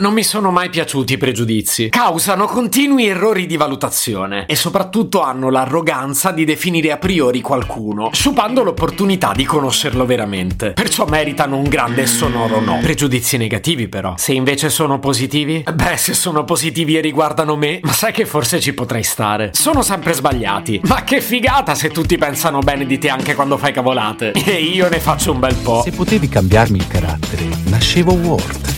Non mi sono mai piaciuti i pregiudizi. Causano continui errori di valutazione e soprattutto hanno l'arroganza di definire a priori qualcuno, sciupando l'opportunità di conoscerlo veramente. Perciò meritano un grande e sonoro no. Pregiudizi negativi però. Se invece sono positivi? Beh, se sono positivi e riguardano me, ma sai che forse ci potrei stare. Sono sempre sbagliati. Ma che figata se tutti pensano bene di te anche quando fai cavolate. E io ne faccio un bel po'. Se potevi cambiarmi il carattere, nascevo Ward.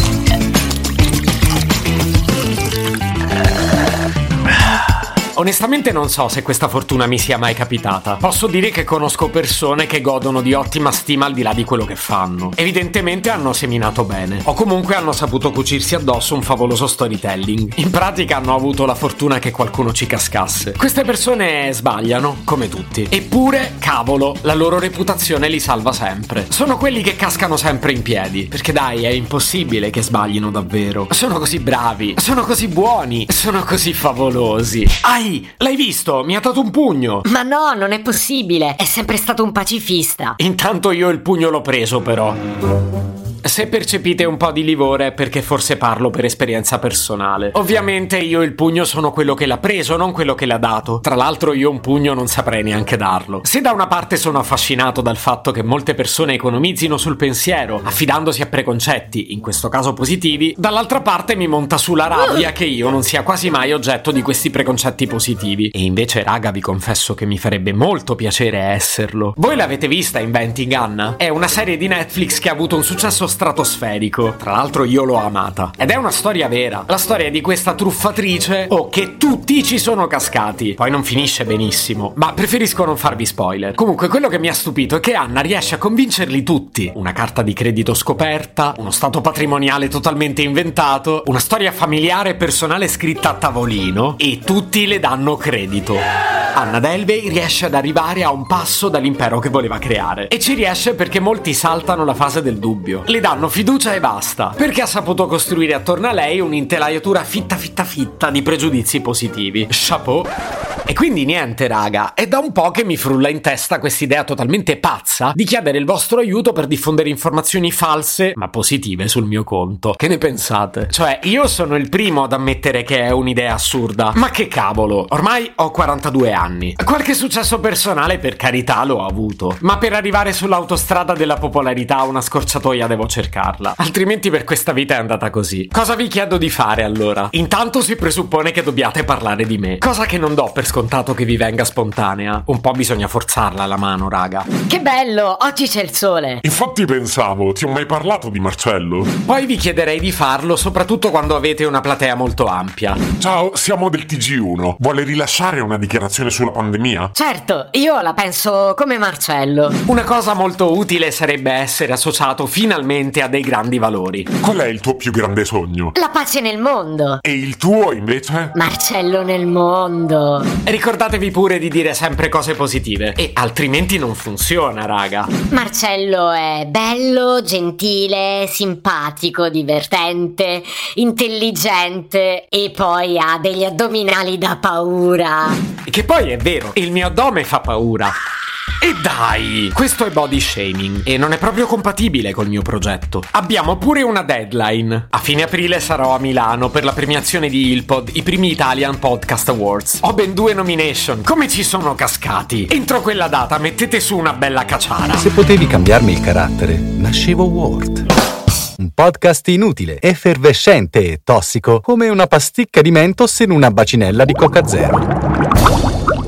Onestamente non so se questa fortuna mi sia mai capitata. Posso dire che conosco persone che godono di ottima stima al di là di quello che fanno. Evidentemente hanno seminato bene. O comunque hanno saputo cucirsi addosso un favoloso storytelling. In pratica hanno avuto la fortuna che qualcuno ci cascasse. Queste persone sbagliano, come tutti. Eppure, cavolo, la loro reputazione li salva sempre. Sono quelli che cascano sempre in piedi. Perché dai, è impossibile che sbaglino davvero. Sono così bravi, sono così buoni, sono così favolosi. Ai, l'hai visto? Mi ha dato un pugno. Ma no, non è possibile. È sempre stato un pacifista. Intanto io il pugno l'ho preso però. Se percepite un po' di livore è perché forse parlo per esperienza personale. Ovviamente io il pugno sono quello che l'ha preso, non quello che l'ha dato. Tra l'altro io un pugno non saprei neanche darlo. Se da una parte sono affascinato dal fatto che molte persone economizzino sul pensiero, affidandosi a preconcetti, in questo caso positivi, dall'altra parte mi monta sulla rabbia che io non sia quasi mai oggetto di questi preconcetti positivi. E invece, raga, vi confesso che mi farebbe molto piacere esserlo. Voi l'avete vista Inventing Anna? È una serie di Netflix che ha avuto un successo stratosferico. Tra l'altro io l'ho amata. Ed è una storia vera. La storia di questa truffatrice o oh, che tutti ci sono cascati. Poi non finisce benissimo, ma preferisco non farvi spoiler. Comunque quello che mi ha stupito è che Anna riesce a convincerli tutti. Una carta di credito scoperta, uno stato patrimoniale totalmente inventato, una storia familiare e personale scritta a tavolino e tutti le danno credito. Anna Delvey riesce ad arrivare a un passo dall'impero che voleva creare. E ci riesce perché molti saltano la fase del dubbio. Le danno fiducia e basta. Perché ha saputo costruire attorno a lei un'intelaiatura fitta fitta fitta di pregiudizi positivi. Chapeau. E quindi niente, raga, è da un po' che mi frulla in testa quest'idea totalmente pazza di chiedere il vostro aiuto per diffondere informazioni false, ma positive sul mio conto. Che ne pensate? Cioè, io sono il primo ad ammettere che è un'idea assurda. Ma che cavolo, ormai ho 42 anni. Qualche successo personale, per carità, l'ho avuto. Ma per arrivare sull'autostrada della popolarità una scorciatoia devo cercarla. Altrimenti per questa vita è andata così. Cosa vi chiedo di fare allora? Intanto si presuppone che dobbiate parlare di me. Cosa che non do per scontato che vi venga spontanea. Un po' bisogna forzarla la mano, raga. Che bello, oggi c'è il sole. Infatti pensavo, ti ho mai parlato di Marcello? Poi vi chiederei di farlo, soprattutto quando avete una platea molto ampia. Ciao, siamo del TG1. Vuole rilasciare una dichiarazione sulla pandemia? Certo, io la penso come Marcello. Una cosa molto utile sarebbe essere associato finalmente a dei grandi valori. Qual è il tuo più grande sogno? La pace nel mondo. E il tuo invece? Marcello nel mondo. Ricordatevi pure di dire sempre cose positive. E altrimenti non funziona, raga. Marcello è bello, gentile, simpatico, divertente, intelligente e poi ha degli addominali da paura. Che poi è vero, il mio addome fa paura. E dai, questo è body shaming e non è proprio compatibile col mio progetto. Abbiamo pure una deadline. A fine aprile sarò a Milano per la premiazione di Ilpod, i primi Italian Podcast Awards. Ho ben due nomination. Come ci sono cascati? Entro quella data mettete su una bella cacciara. Se potevi cambiarmi il carattere, nascevo Ward. Un podcast inutile, effervescente e tossico, come una pasticca di mentos in una bacinella di Coca Zero.